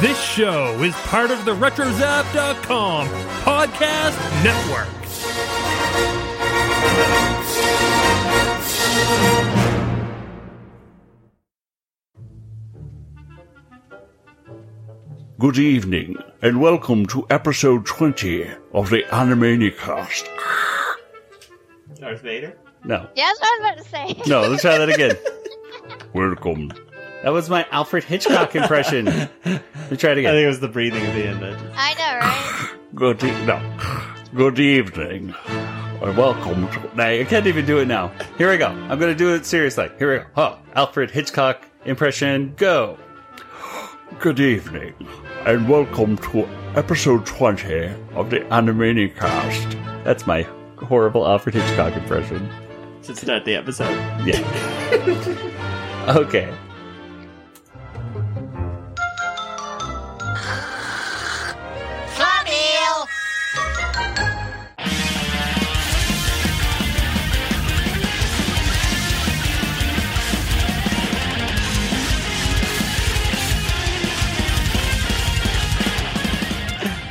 This show is part of the RetroZap.com podcast network. Good evening, and welcome to episode 20 of the Animaniacast. Darth Vader? No, Yeah, that's what I was about to say. no, let's try that again. welcome. That was my Alfred Hitchcock impression. Let me try it I think it was the breathing at the end. That I know, right? Good e- no. Good evening, and welcome to. I can't even do it now. Here we go. I'm going to do it seriously. Here we go. Huh. Alfred Hitchcock impression, go. Good evening, and welcome to episode 20 of the Animaniacast. That's my horrible Alfred Hitchcock impression. should start the episode. Yeah. okay.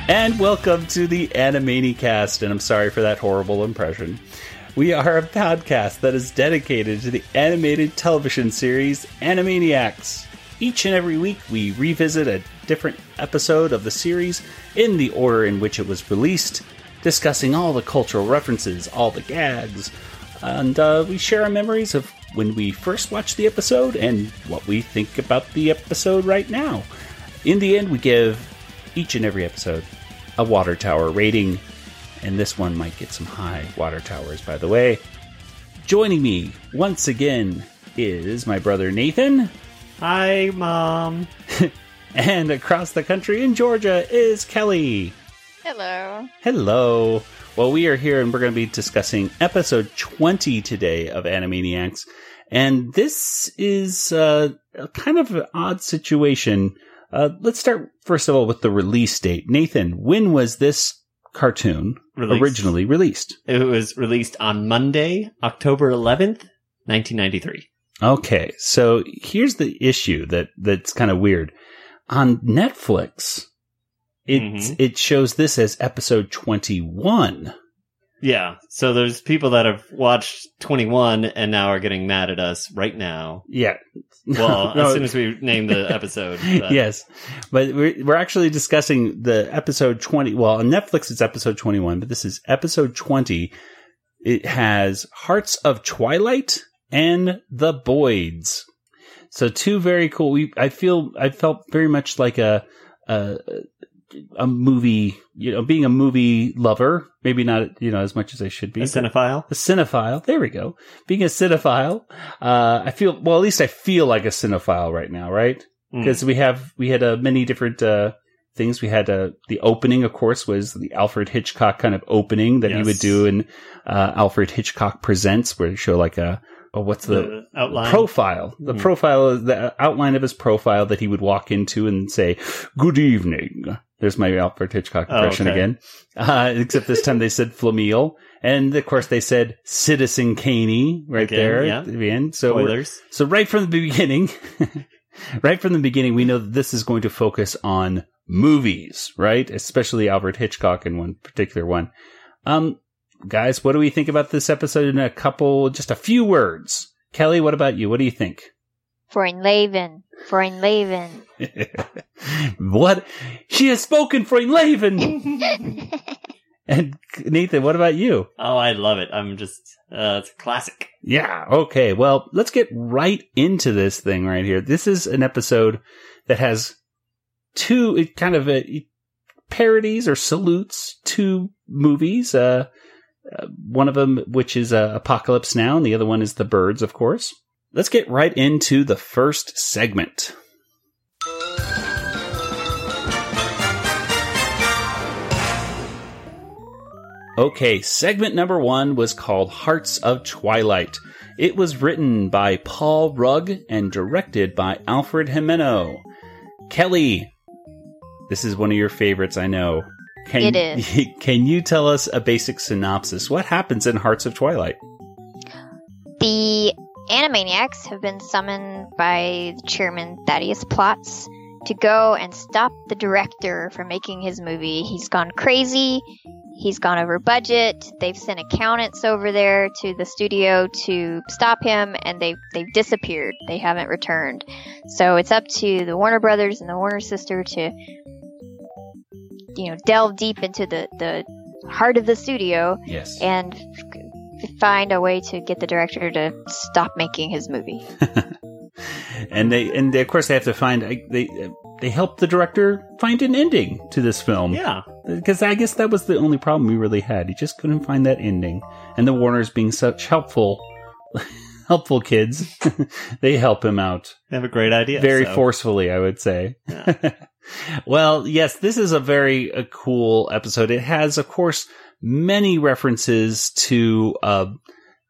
And welcome to the Animaniacast, and I'm sorry for that horrible impression. We are a podcast that is dedicated to the animated television series Animaniacs. Each and every week, we revisit a different episode of the series in the order in which it was released, discussing all the cultural references, all the gags, and uh, we share our memories of when we first watched the episode and what we think about the episode right now. In the end, we give each and every episode a water tower rating, and this one might get some high water towers, by the way. Joining me once again is my brother Nathan, Hi, Mom. and across the country in Georgia is Kelly. Hello. Hello. Well, we are here and we're going to be discussing episode 20 today of Animaniacs. And this is uh, a kind of an odd situation. Uh, let's start, first of all, with the release date. Nathan, when was this cartoon Released. originally released? It was released on Monday, October 11th, 1993. Okay, so here's the issue that that's kind of weird. On Netflix, it Mhm. it shows this as episode 21. Yeah, so there's people that have watched 21 and now are getting mad at us right now. Yeah. Well, No, as soon as we name the episode. but- yes, but we're we're actually discussing the episode twenty. Well, on Netflix it's episode twenty one, but this is episode twenty. It has Hearts of Twilight and The Boids. So two very cool. We I feel I felt very much like a a a movie. You know, being a movie lover, maybe not you know as much as I should be. A cinephile. a cinephile. There we go. Being a cinephile, uh, I feel well. At least I feel like a cinephile right now, right? Mm. Because we have we had uh, many different uh, things. We had uh, the opening, of course, was the Alfred Hitchcock kind of opening that he would do in uh, Alfred Hitchcock Presents, where he show like a oh, what's the, the outline. profile, the Mhm. profile, the outline of his profile that he would walk into and say, "Good evening." There's my Alfred Hitchcock Oh, impression okay. again. Uh, except this time they said Flamel, and of course they said Citizen Caney right Again, there yeah. at the end. So, Spoilers. so right from the beginning, right from the beginning, we know that this is going to focus on movies, right? Especially Alfred Hitchcock in one particular one. Um, guys, what do we think about this episode in a couple, just a few words? Kelly, what about you? What do you think? Freundleben. Freundleben. what? She has spoken for Laven. and Nathan, what about you? Oh, I love it. I'm just, uh, it's a classic. Yeah. Okay. Well, let's get right into this thing right here. This is an episode that has two it kind of a, parodies or salutes to movies. Uh, uh, one of them, which is uh, Apocalypse Now, and the other one is The Birds, of course. Let's get right into the first segment. Okay, segment number one was called Hearts of Twilight. It was written by Paul Rugg and directed by Alfred Gimeno. Kelly, this is one of your favorites, I know. Can, It is. Can you tell us a basic synopsis? What happens in Hearts of Twilight? The Animaniacs have been summoned by Chairman Thaddeus Plotz to go and stop the director from making his movie. He's gone crazy. He's gone over budget. They've sent accountants over there to the studio to stop him, and they've they've disappeared. They haven't returned. So it's up to the Warner Brothers and the Warner sister to, you know, delve deep into the the heart of the studio Yes. and find a way to get the director to stop making his movie. and they and they, of course they have to find they they help the director find an ending to this film. Yeah. because I guess that was the only problem we really had. He just couldn't find that ending, and the Warners being such helpful, helpful kids, they help him out They have a great idea. very so- forcefully, I would say. well, yes, this is a very uh, cool episode. It has, of course, many references to uh,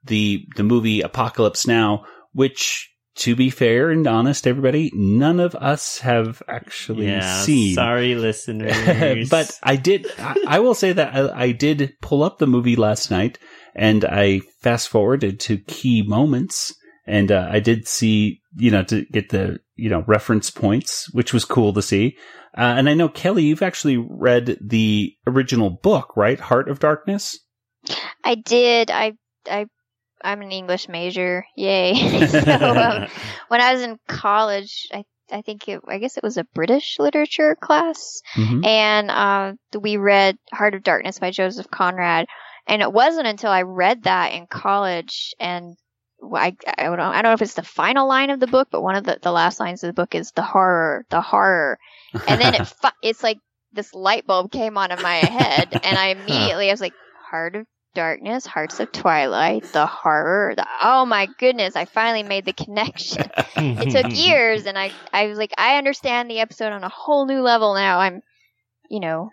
the the movie Apocalypse Now, which. To be fair and honest, everybody, none of us have actually Yeah. seen. Sorry, listeners. but I did. I, I will say that I, I did pull up the movie last night, and I fast forwarded to key moments, and uh, I did see, you know, to get the you know reference points, which was cool to see. Uh, and I know Kelly, you've actually read the original book, right? Heart of Darkness. I did. I I I'm an English major. Yay! so um, when I was in college, I I think it, I guess it was a British literature class, Mhm. and uh, we read Heart of Darkness by Joseph Conrad. And it wasn't until I read that in college, and I I don't know, I don't know if it's the final line of the book, but one of the the last lines of the book is the horror, the horror, and then it fu- it's like this light bulb came on in my head, and I immediately I was like, Heart of Darkness, Hearts of Twilight, the horror. The, oh my goodness! I finally made the connection. It took years, and I I was like, I understand the episode on a whole new level now. I'm, you know,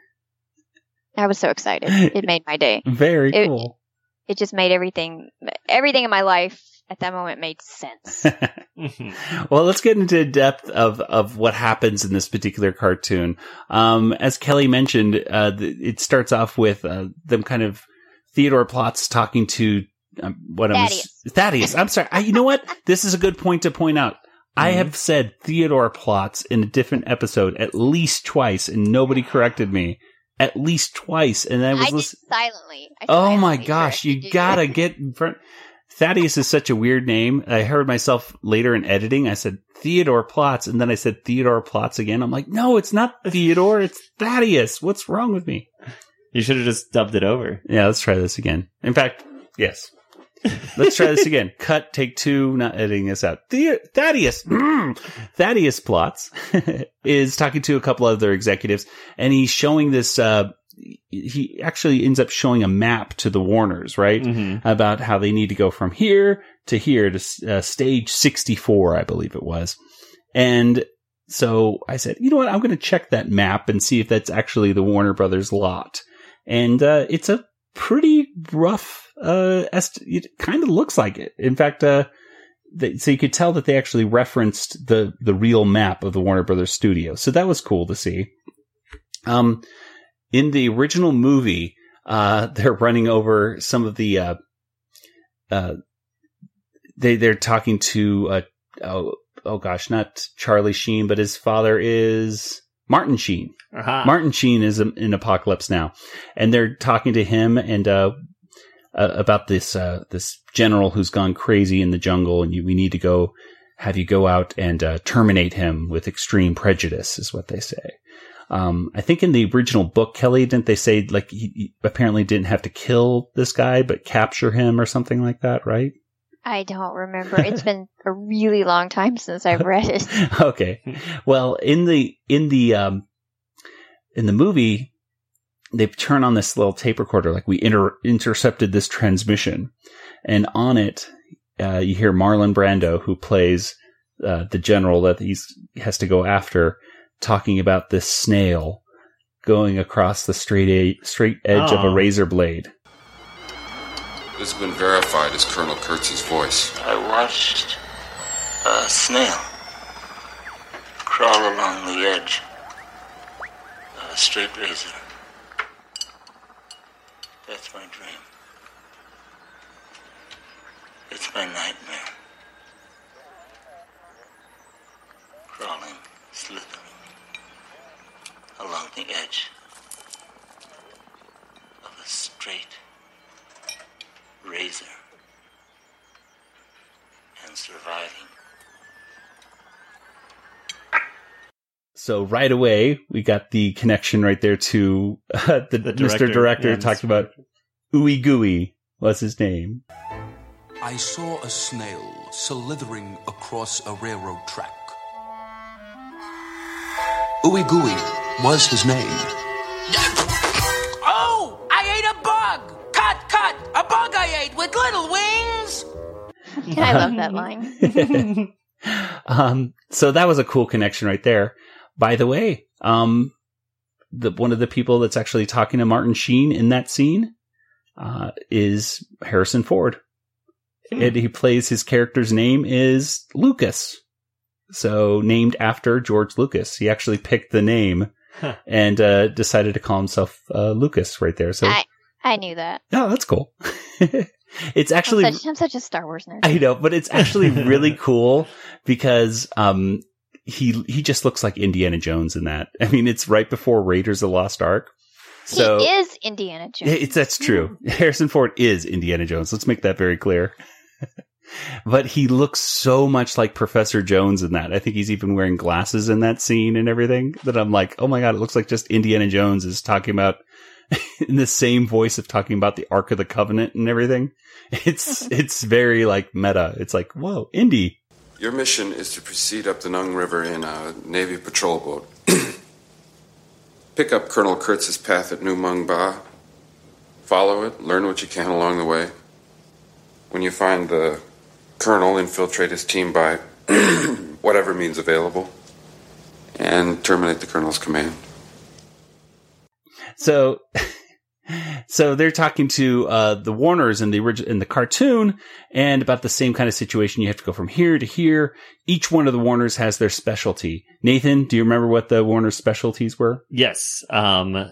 I was so excited. It made my day. Very It- cool. It just made everything everything in my life at that moment made sense. well, let's get into depth of, of what happens in this particular cartoon. Um, as Kelly mentioned, uh, th- it starts off with uh, them kind of Theodore Plotz talking to um, what I'm Thaddeus. Thaddeus. I'm sorry. I, you know what? This is a good point to point out. I Mhm. have said Theodore Plotz in a different episode at least twice, and nobody corrected me. At least twice, and I I was did listening. silently. I Oh my gosh, you gotta get in front. Thaddeus is such a weird name. I heard myself later in editing. I said Theodore Plotz, and then I said Theodore Plotz again. I'm like, no, it's not Theodore. It's Thaddeus. What's wrong with me? you should have just dubbed it over. Yeah, let's try this again. In fact, yes. Let's try this again. Cut, take two, not editing this out. The- Thaddeus, mm, Thaddeus Plotz is talking to a couple other executives and he's showing this, uh, he actually ends up showing a map to the Warners, right? Mhm. About how they need to go from here to here to uh, stage 64, I believe it was. And so I said, you know what? I'm going to check that map and see if that's actually the Warner Brothers lot. And, uh, it's a pretty rough, uh, est- it kind of looks like it. In fact, uh, they, so you could tell that they actually referenced the, the real map of the Warner Brothers studio. So that was cool to see. Um, in the original movie, uh, they're running over some of the, uh, uh, they, they're talking to, uh, oh, oh gosh, not Charlie Sheen, but his father is Martin Sheen. Aha. Martin Sheen is in Apocalypse Now, and they're talking to him and uh, uh, about this uh, this general who's gone crazy in the jungle, and you, we need to go have you go out and uh, terminate him with extreme prejudice, is what they say. Um, I think in the original book, Kelly didn't they say like he, he apparently didn't have to kill this guy, but capture him or something like that, right? I don't remember. It's been a really long time since I've read it. okay. Well, in the in the um in the movie, they turn on this little tape recorder, like we inter- intercepted this transmission, and on it, uh, you hear Marlon Brando, who plays uh, the general that he has to go after, talking about this snail going across the straight a- straight edge of a Oh. razor blade. This has been verified as Colonel Kurtz's voice. I watched a snail crawl along the edge of a straight razor. That's my dream. It's my nightmare. Crawling, slithering, along the edge of a straight razor and surviving. So right away, we got the connection right there to uh, the, The Mr. director, Director yeah, talking Mr. about Ooey Gooey was his name. I saw a snail slithering across a railroad track. Ooey Gooey was his name. Oh, I ate a bug. Cut, cut. A bug I ate with little wings. I love that line. um, so that was a cool connection right there. By the way, um, the one of the people that's actually talking to Martin Sheen in that scene uh, is Harrison Ford. And he plays his character's name is Lucas. So named after George Lucas. He actually picked the name Huh. and uh, decided to call himself uh, Lucas right there. So I I knew that. oh, that's cool. it's actually I'm such, I'm such a Star Wars nerd. I know, but it's actually really cool because um he he just looks like Indiana Jones in that. I mean, it's right before Raiders of the Lost Ark. So he is Indiana Jones. it's that's true. Harrison Ford is Indiana Jones. Let's make that very clear. But he looks so much like Professor Jones in that. I think he's even wearing glasses in that scene and everything that I'm like, "Oh my god, it looks like just Indiana Jones is talking about in the same voice of talking about the Ark of the Covenant and everything." It's it's very like meta. It's like, "Whoa, Indy." Your mission is to proceed up the Nung River in a Navy patrol boat. Pick up Colonel Kurtz's path at Nu Mung Ba. Follow it, learn what you can along the way. When you find the Colonel, infiltrate his team by whatever means available. And terminate the Colonel's command. So, so they're talking to uh, the Warners in the origi- in the cartoon, and about the same kind of situation. You have to go from here to here. Each one of the Warners has their specialty. Nathan, do you remember what the Warner's specialties were? Yes. Um,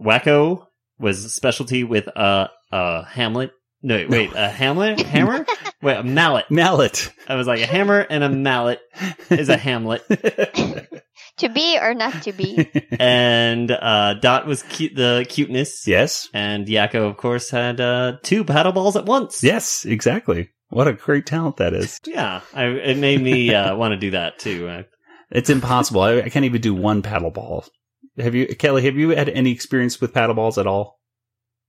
Wakko was specialty with a, a Hamlet. No, wait, wait, a Hamlet? Hammer? Wait, a mallet. Mallet. I was like, a hammer and a mallet is a Hamlet. to be or not to be. And uh, Dot was cute, the cuteness. yes. And Yakko, of course, had uh, two paddle balls at once. Yes. Exactly. What a great talent that is. Yeah, I, it made me uh, want to do that too. It's impossible. I, I can't even do one paddle ball. Have you, Kelly? Have you had any experience with paddle balls at all?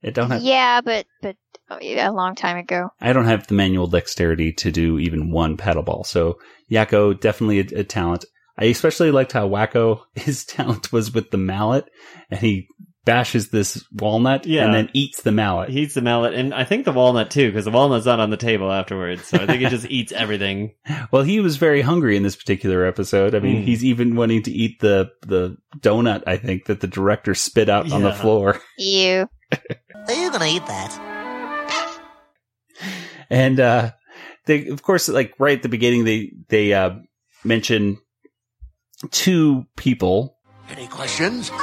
It don't have. yeah, but but yeah, a long time ago. I don't have the manual dexterity to do even one paddle ball. So Yakko definitely a, a talent. I especially liked how Wakko his talent was with the mallet, and he bashes this walnut Yeah. and then eats the mallet. he eats the mallet, and I think the walnut too, because the walnut's not on the table afterwards. So I think he just eats everything. well, he was very hungry in this particular episode. I mean, Mm. he's even wanting to eat the the donut. I think that the director spit out on the floor. You. Are you gonna eat that? And uh they of course like right at the beginning they they uh mention two people Any questions? Do you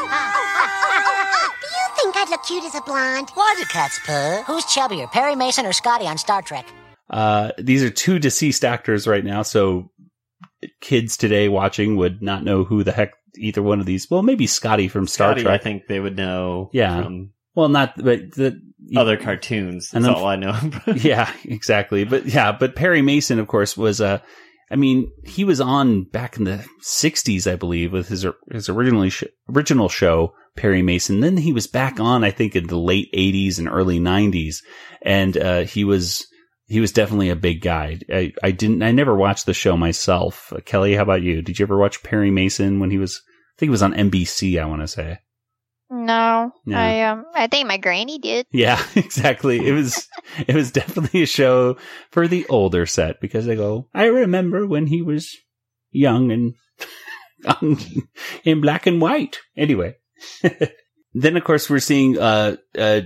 think I'd look cute as a blonde? Why do cats purr? Who's chubbier, Perry Mason or Scotty on Star Trek? uh these are two deceased actors right now so kids today watching would not know who the heck either one of these well maybe scotty from star Scotty, trek I think they would know. Yeah. from well not but the other cartoons. That's all I know. yeah, exactly. But yeah, but Perry Mason, of course, was uh, I mean, he was on back in the '60s, I believe, with his his originally sh- original show, Perry Mason. Then he was back on, I think, in the late '80s and early '90s, and uh, he was he was definitely a big guy. I, I didn't, I never watched the show myself. Uh, Kelly, how about you? Did you ever watch Perry Mason when he was? I think he was on NBC. I want to say. No, Yeah. I um, I think my granny did. Yeah, exactly. It was it was definitely a show for the older set because they go, I remember when he was young and in black and white. Anyway. then of course we're seeing uh uh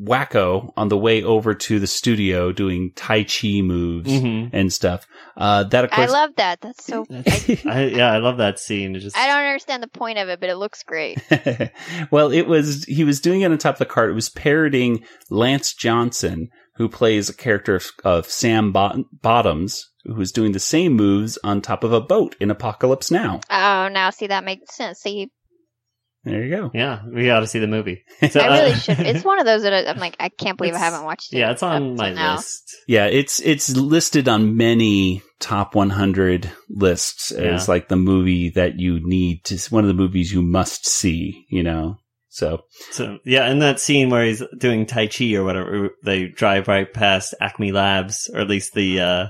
Wakko on the way over to the studio doing Tai Chi moves Mhm. and stuff. Uh that of I love that. That's so. I, I, yeah, I love that scene. It just I don't understand the point of it, but it looks great. well, it was he was doing it on top of the cart. It was parodying Lance Johnson, who plays a character of, of Sam Bot- Bottoms, who's doing the same moves on top of a boat in Apocalypse Now. Oh, now see that makes sense. See, There you go. Yeah, we got to see the movie. So, I really uh, should. It's one of those that I, I'm like, I can't believe I haven't watched it. Yeah, it's on my list. Yeah, it's it's listed on many top 100 lists as Yeah. like the movie that you need to one of the movies you must see, you know. So, So yeah, in that scene where he's doing Tai Chi or whatever, they drive right past Acme Labs, or at least the uh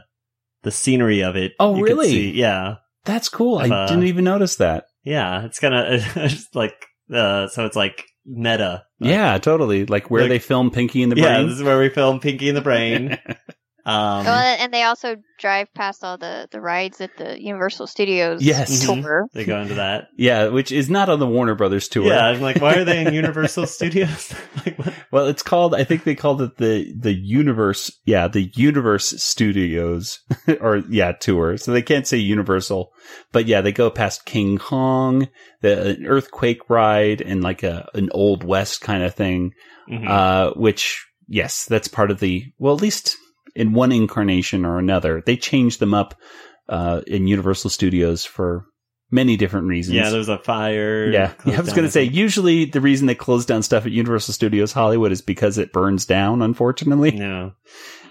the scenery of it. Oh, you really? see- Yeah, that's cool. I Uh, didn't even notice that. yeah. It's kind of it's like uh, so it's like meta. Yeah, totally. Like where Like- they film Pinky in the Brain. yeah, this is where we film Pinky in the Brain. Um, Well, and they also drive past all the, the rides at the Universal Studios Yes. Mhm. tour. they go into that. yeah, which is not on the Warner Brothers tour. Yeah, I'm like, why are they in Universal Studios? like, what? Well, it's called. I think they called it the the Universe. Yeah, the Universe Studios, or yeah, tour. So they can't say Universal, but yeah, they go past King Kong, the an earthquake ride, and like a an old west kind of thing. Mhm. Uh, which yes, that's part of the. Well, at least in one incarnation or another, they changed them up uh, in Universal Studios for many different reasons. yeah, there was a fire. Yeah, I was going to say, usually the reason they close down stuff at Universal Studios Hollywood is because it burns down, unfortunately. no.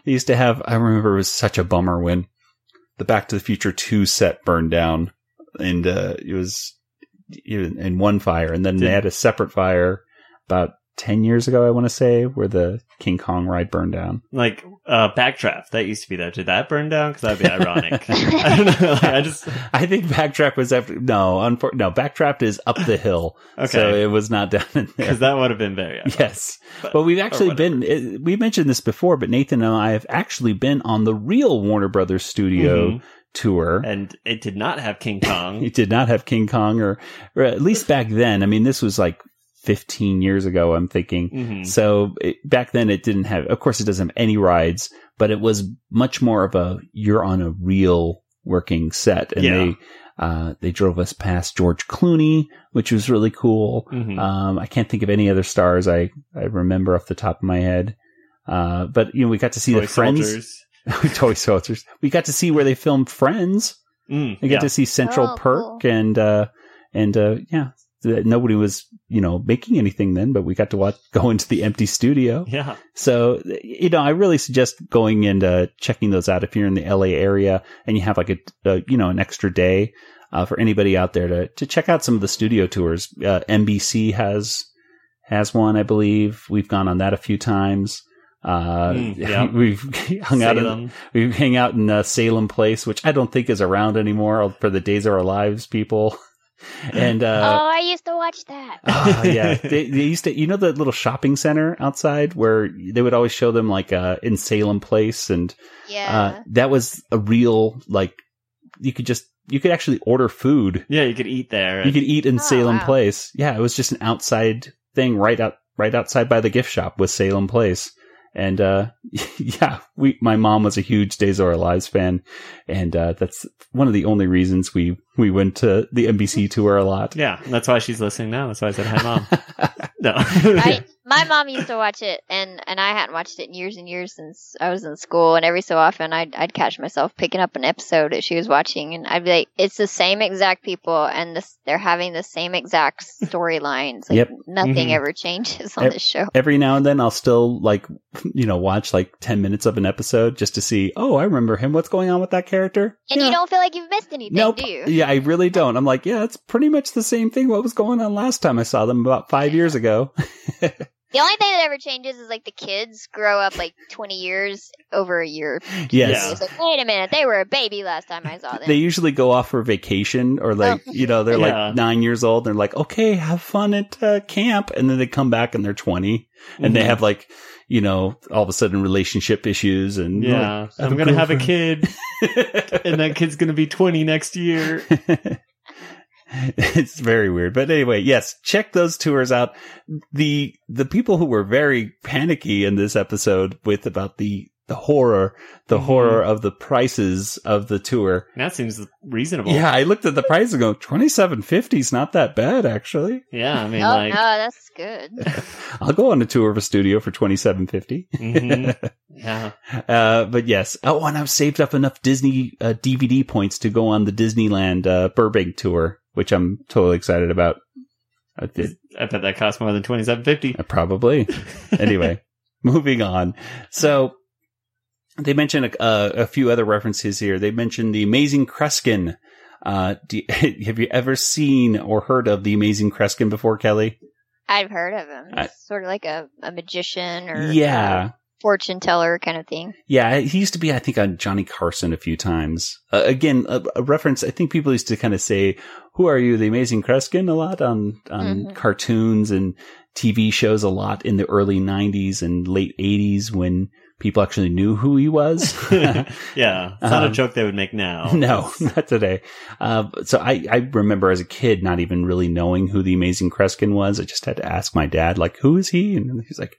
They used to have, I remember it was such a bummer when the Back to the Future 2 set burned down and uh, it was in one fire. And then they had a separate fire about 10 years ago, I want to say, where the King Kong ride burned down. like uh backdraft that used to be there did that burn down because that'd be ironic i don't know like, i just I think Backdraft was after, no, unfor- no, Backdraft is up the hill. Okay. So it was not down in there. because that would have been very ironic. Yes. But- But we've actually been, it- we mentioned this before, but Nathan and I have actually been on the real Warner Brothers studio Mhm. tour. and it did not have king kong It did not have King Kong or, or at least back then. I mean, this was like 15 years ago, I'm thinking. Mhm. So it, back then it didn't have, of course it doesn't have any rides, but it was much more of a, you're on a real working set. And Yeah. they, uh, they drove us past George Clooney, which was really cool. Mhm. Um, I can't think of any other stars I, I remember off the top of my head. Uh, but you know, we got to see Toy the Friends, soldiers. Toy Soldiers. We got to see where they filmed Friends. Mm, We got yeah. to see Central Oh, Perk and, uh, and, uh, yeah, th- nobody was, you know, making anything then, but we got to watch, go into the empty studio. yeah So, you know, I really suggest going and, uh, checking those out if you're in the LA area and you have like a, a you know, an extra day, uh, for anybody out there to, to check out some of the studio tours. Uh, NBC has, has one, I believe. We've gone on that a few times. Uh, Mm, yeah. we've hung out in, Salem. we hang out in uh, Salem Place, which I don't think is around anymore for the Days of Our Lives people. And oh, uh, I used to watch that. ah, yeah, they, they used to, you know, the little shopping center outside where they would always show them like uh, in Salem Place, and yeah. uh, that was a real like you could just you could actually order food. yeah you could eat there You could eat in Oh, Salem wow. Place. Yeah, it was just an outside thing right out right outside by the gift shop was Salem Place. And uh yeah, we my mom was a huge Days of Our Lives fan, and uh that's one of the only reasons we we went to the NBC tour a lot. yeah that's why she's listening now. That's why i said hi mom. No. I, my mom used to watch it, and, and I hadn't watched it in years and years since I was in school. And every so often, I'd I'd catch myself picking up an episode that she was watching, and I'd be like, "It's the same exact people, and this they're having the same exact storylines. Like Yep. nothing Mhm. ever changes on Ev- this show." Every now and then I'll still like you know watch like 10 minutes of an episode just to see, "Oh, I remember him. What's going on with that character? And Yeah. you don't feel like you've missed anything, Nope. do you? Yeah, I really don't. I'm like, yeah, it's pretty much the same thing. What was going on last time I saw them about five years ago? The only thing that ever changes is like the kids grow up like twenty years over a year. yes. It's like, wait a minute, they were a baby last time I saw them. They usually go off for vacation or like, Oh. you know, they're Yeah. like nine years old. They're like, okay, have fun at uh, camp. And then they come back and they're 20 and they Mhm. have like, you know, all of a sudden relationship issues and yeah like, i'm gonna have a kid and that kid's gonna be 20 next year it's very weird. But anyway, yes, check those tours out. The the people who were very panicky in this episode with about the the horror, the Mhm. horror of the prices of the tour. that seems reasonable Yeah, I looked at the price and go, twenty seven fifty is not that bad actually. yeah i mean oh like no, that's good. I'll go on a tour of a studio for twenty seven fifty. Mhm. yeah Uh, but yes. Oh, and I've saved up enough Disney uh, DVD points to go on the Disneyland uh, Burbank tour, which I'm totally excited about. I did I bet that cost more than twenty seven fifty. Uh, Probably. anyway, moving on. So they mention a, a, a few other references here. They mentioned the Amazing Kreskin. Uh, do you, have you ever seen or heard of the Amazing Kreskin before, Kelly? I've heard of him. I- sort of like a, a magician or Yeah. Fortune teller kind of thing. Yeah, he used to be, I think, on Johnny Carson a few times. Uh, again, a, a reference. I think people used to kind of say, "Who are you, the Amazing Kreskin?" a lot on on Mhm. cartoons and TV shows a lot in the early '90s and late '80s when people actually knew who he was. yeah, it's not Um, a joke they would make now. no, not today. Uh, so I, I remember as a kid not even really knowing who the Amazing Kreskin was. I just had to ask my dad, like, who is he? And he's like,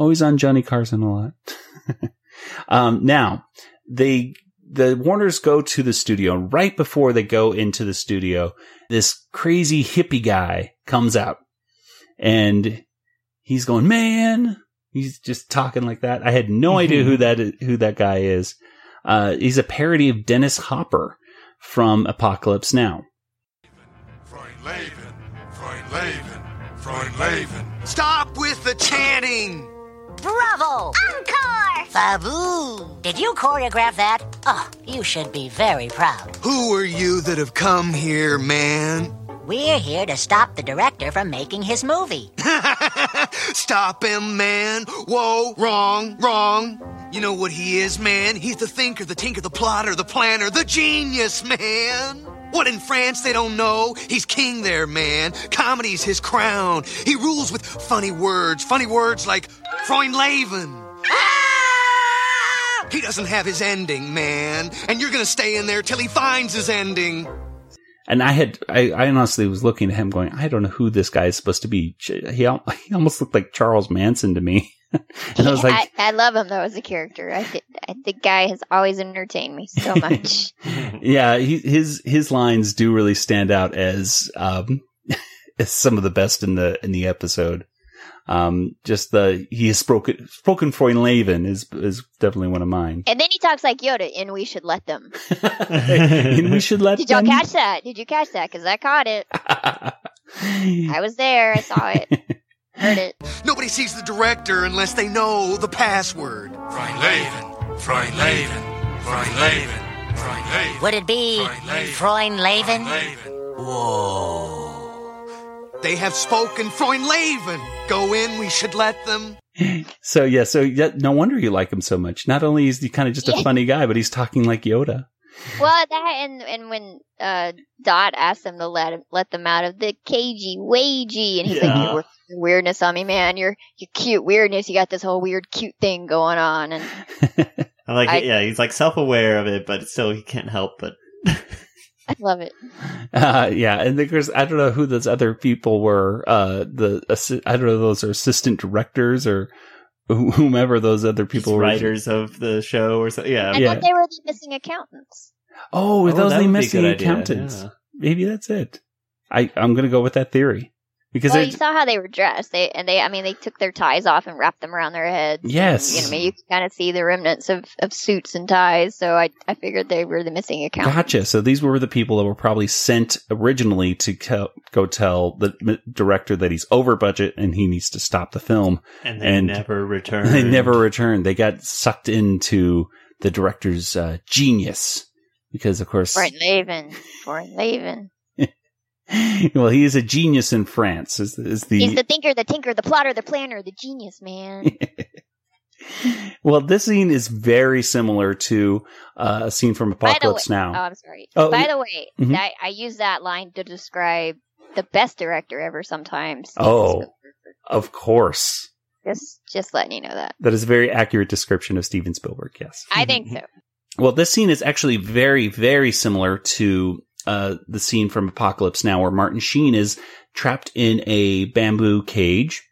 oh, he's on Johnny Carson a lot. um, now they, the Warners go to the studio. Right before they go into the studio, this crazy hippie guy comes out and he's going, man, he's just talking like that. I had no idea who that is, who that guy is. Uh, he's a parody of Dennis Hopper from Apocalypse Now. Stop with the chanting! Bravo! Encore! Fabu! Did you choreograph that? Oh, you should be very proud. Who are you that have come here, man? We're here to stop the director from making his movie. Stop him, man. Whoa, wrong, wrong. You know what he is, man? He's the thinker, the tinker, the plotter, the planner, the genius, man. What in France they don't know? He's king there, man. Comedy's his crown. He rules with funny words, funny words like Freundleben. Ah! He doesn't have his ending, man. And you're gonna stay in there till he finds his ending. And I had, I, I honestly was looking at him going, I don't know who this guy is supposed to be. He, he almost looked like Charles Manson to me. and I was like, I, I love him though as a character. I think I, the guy has always entertained me so much. yeah, he, his, his lines do really stand out as, um, as some of the best in the, in the episode. Um, just the, he has spoken, spoken Freundleben is, is definitely one of mine. and then he talks like Yoda, and we should let them. and we should let Did y'all them- catch that? Did you catch that? Because I caught it. I was there. I saw it. Heard it. Nobody sees the director unless they know the password. Freundleben, Freundleben, Freundleben, Freundleben. Would it be Freundleben? Whoa. They have spoken Freundleben. Go in, we should let them. So yeah, so yeah, no wonder you like him so much. Not only is he kind of just a Yeah. funny guy, but he's talking like Yoda. Well, that and and when uh, Dot asked them to let him, let them out of the cagey wagey, and he's Yeah. like, "You're working weirdness on me, man. You're you cute weirdness. You got this whole weird cute thing going on." And I like I- it. Yeah, he's like self aware of it, but still he can't help but. I love it. Uh, yeah, and there's I don't know who those other people were. Uh, the assi- I don't know those are assistant directors or wh- whomever those other people were. writers of the show or so. Yeah, I Yeah. thought they were the missing accountants. Oh, are Oh, those that the would be a missing accountants? yeah. Maybe that's it. I I'm gonna go with that theory because well, you saw how they were dressed. They and they, I mean, they took their ties off and wrapped them around their heads. Yes. you know, I mean, you can kind of see the remnants of, of suits and ties. So I I figured they were the missing account. Gotcha. So these were the people that were probably sent originally to tell, go tell the director that he's over budget and he needs to stop the film. and they And never returned. They never returned. They got sucked into the director's uh, genius because, of course, Foreign Laven, Freundleben. well, he is a genius in France. Is, is the, He's the thinker, the tinker, the plotter, the planner, the genius, man. well, this scene is very similar to uh, a scene from Apocalypse way, Now. Oh, I'm sorry. Oh, By the way, Mhm. I, I use that line to describe the best director ever. Sometimes. oh, of course. Just just letting you know that. That is a very accurate description of Steven Spielberg. Yes. I think so. Well, this scene is actually very, very similar to uh, the scene from Apocalypse Now, where Martin Sheen is trapped in a bamboo cage,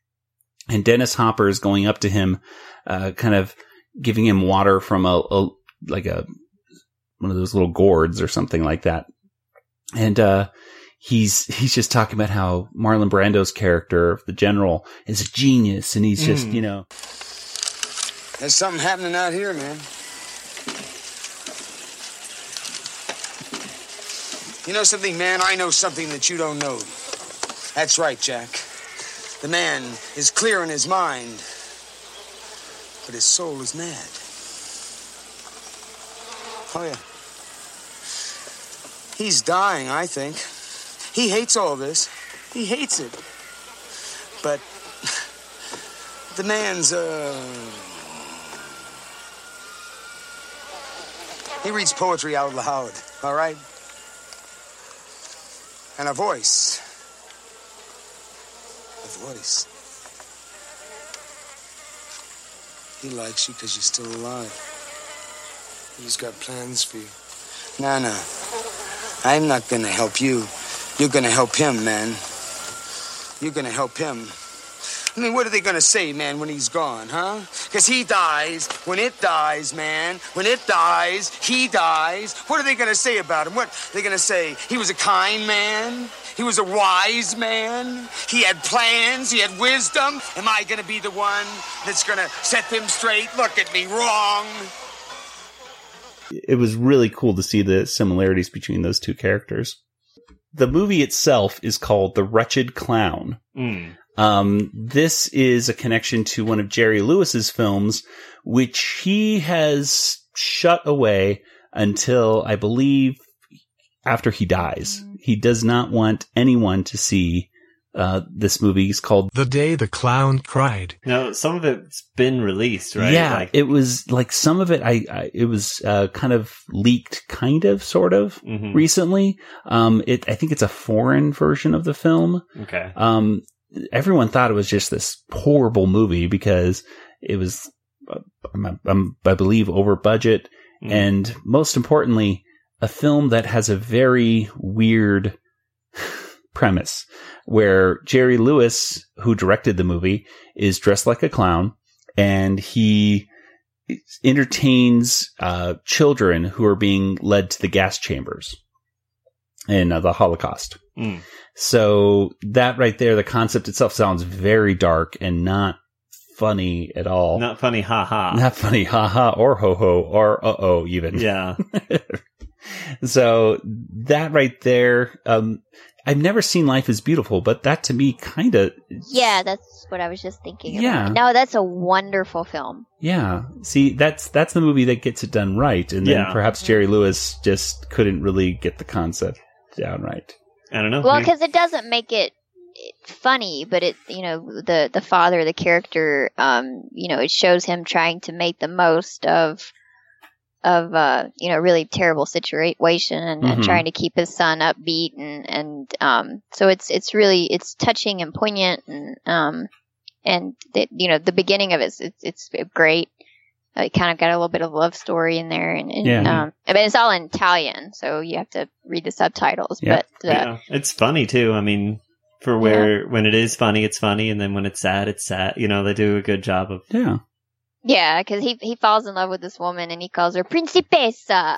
and Dennis Hopper is going up to him, uh, kind of giving him water from a, a like a one of those little gourds or something like that, and uh, he's he's just talking about how Marlon Brando's character, the general, is a genius, and he's just Mm. you know There's something happening out here, man. You know something, man? I know something that you don't know. That's right, Jack. The man is clear in his mind, but his soul is mad. Oh, yeah. He's dying, I think. He hates all this. He hates it. But the man's, uh. He reads poetry out loud, all right? And a voice. A voice. He likes you because you're still alive. He's got plans for you. No, no. I'm not gonna help you. You're gonna help him, man. You're gonna help him. I mean, what are they gonna say, man, when he's gone, huh? Because he dies. When it dies, man. When it dies, he dies. What are they gonna say about him? What are they gonna say? He was a kind man. He was a wise man. He had plans. He had wisdom. Am I gonna be the one that's gonna set them straight? Look at me, wrong. It was really cool to see the similarities between those two characters. The movie itself is called The Wretched Clown. Mm. Um, this is a connection to one of Jerry Lewis's films, which he has shut away until I believe after he dies. He does not want anyone to see uh, this movie. It's called The Day the Clown Cried. No, some of it's been released, right? Yeah, Like, it was like some of it. I, I it was uh, kind of leaked, kind of, sort of Mhm. recently. Um, it I think it's a foreign version of the film. okay. Um, everyone thought it was just this horrible movie because it was, I believe, over budget, Mhm. and most importantly, a film that has a very weird premise where Jerry Lewis, who directed the movie, is dressed like a clown and he entertains uh, children who are being led to the gas chambers in uh, the Holocaust. Mm. So that right there, the concept itself sounds very dark and not funny at all. Not funny, ha ha. Not funny, haha, or ho ho, or uh oh, even. Yeah. so that right there, um, I've never seen Life is Beautiful, but that to me kind of, Yeah, that's what I was just thinking. about. Yeah. No, that's a wonderful film. yeah. See, that's that's the movie that gets it done right, and then Yeah. perhaps Jerry Lewis just couldn't really get the concept down right. I don't know. Well, because it doesn't make it funny, but it you know the the father, the character, um, you know, it shows him trying to make the most of of uh you know really terrible situation and, and Mhm. trying to keep his son upbeat and and um so it's it's really it's touching and poignant and um and the, you know the beginning of it it's it's great. It kind of got a little bit of love story in there, and, and Yeah. um, I mean it's all in Italian, so you have to read the subtitles. Yeah. But uh, yeah. It's funny too. I mean, for where when it is funny, it's funny, and then when it's sad, it's sad. You know, they do a good job of. Yeah. Yeah, because he he falls in love with this woman and he calls her principessa,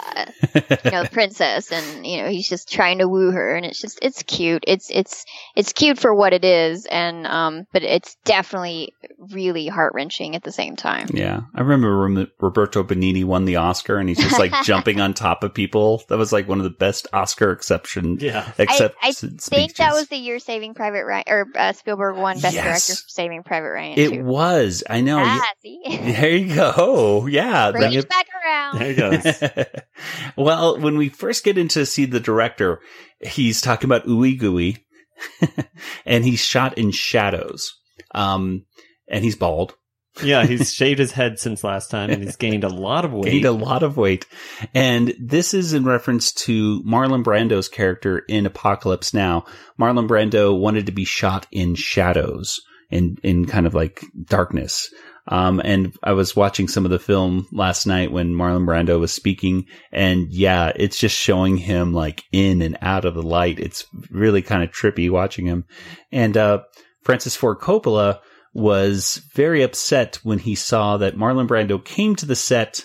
you know, princess, and you know he's just trying to woo her, and it's just it's cute. It's it's it's cute for what it is, and um, but it's definitely really heart wrenching at the same time. Yeah, I remember when Roberto Benigni won the Oscar, and he's just like jumping on top of people. That was like one of the best Oscar exception. Yeah, except I, I think that was the year Saving Private Ryan or uh, Spielberg won Best Yes. Director for Saving Private Ryan. It too. was. I know. Ah, see, There you go. Yeah. bring then it back around. There he goes. well, when we first get into see the director, he's talking about ooey gooey, and he's shot in shadows. Um, and he's bald. yeah, he's shaved his head since last time, and he's gained a lot of weight. Gained a lot of weight. And this is in reference to Marlon Brando's character in Apocalypse Now. Marlon Brando wanted to be shot in shadows, in, in kind of like darkness. Um, and I was watching some of the film last night when Marlon Brando was speaking, and yeah, it's just showing him like in and out of the light. It's really kind of trippy watching him. And, uh, Francis Ford Coppola was very upset when he saw that Marlon Brando came to the set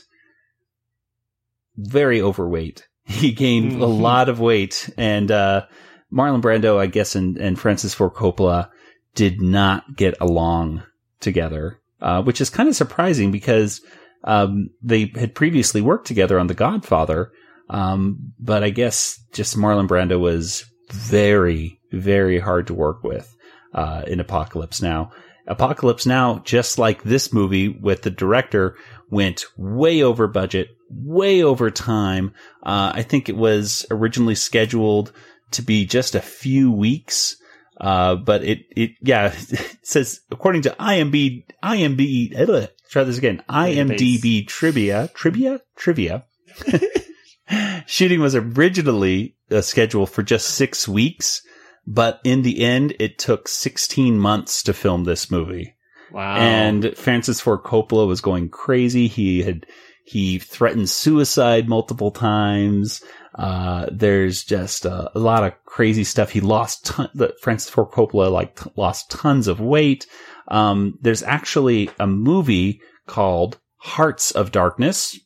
very overweight. He gained a Mhm. lot of weight, and uh, Marlon Brando, I guess, and, and Francis Ford Coppola did not get along together, uh, which is kind of surprising because um, they had previously worked together on The Godfather, um, but I guess just Marlon Brando was very, very hard to work with uh, in Apocalypse Now. Apocalypse Now, just like this movie with the director, went way over budget, way over time. Uh, I think it was originally scheduled to be just a few weeks. Uh, but it, it, yeah, it says, according to IMB, IMB, uh, try this again, IMDB trivia, trivia, trivia. Shooting was originally uh, scheduled for just six weeks, but in the end, it took 16 months to film this movie. Wow. And Francis Ford Coppola was going crazy. He had, he threatened suicide multiple times. Uh, there's just a, lot of crazy stuff. He lost ton- Francis Ford Coppola like t- lost tons of weight. Um, there's actually a movie called Hearts of Darkness,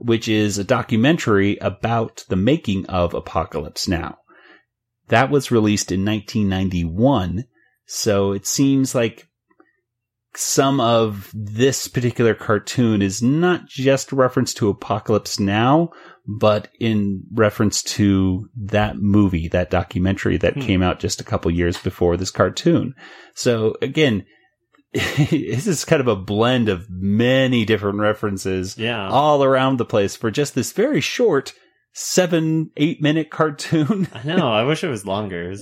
which is a documentary about the making of Apocalypse Now. That was released in 1991. So it seems like some of this particular cartoon is not just a reference to Apocalypse Now, but in reference to that movie, that documentary that hmm. came out just a couple years before this cartoon. So again, this is kind of a blend of many different references yeah. all around the place for just this very short seven, eight minute cartoon. I know. I wish it was longer.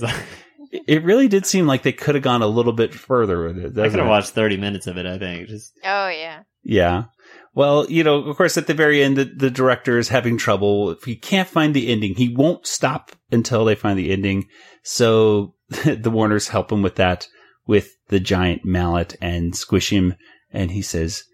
it really did seem like they could have gone a little bit further with it. I could have watched 30 minutes of it, I think. Just Oh, yeah. Yeah. Well, you know, of course, at the very end, the, the director is having trouble. If he can't find the ending, he won't stop until they find the ending. So the Warners help him with that, with the giant mallet and squish him. And he says,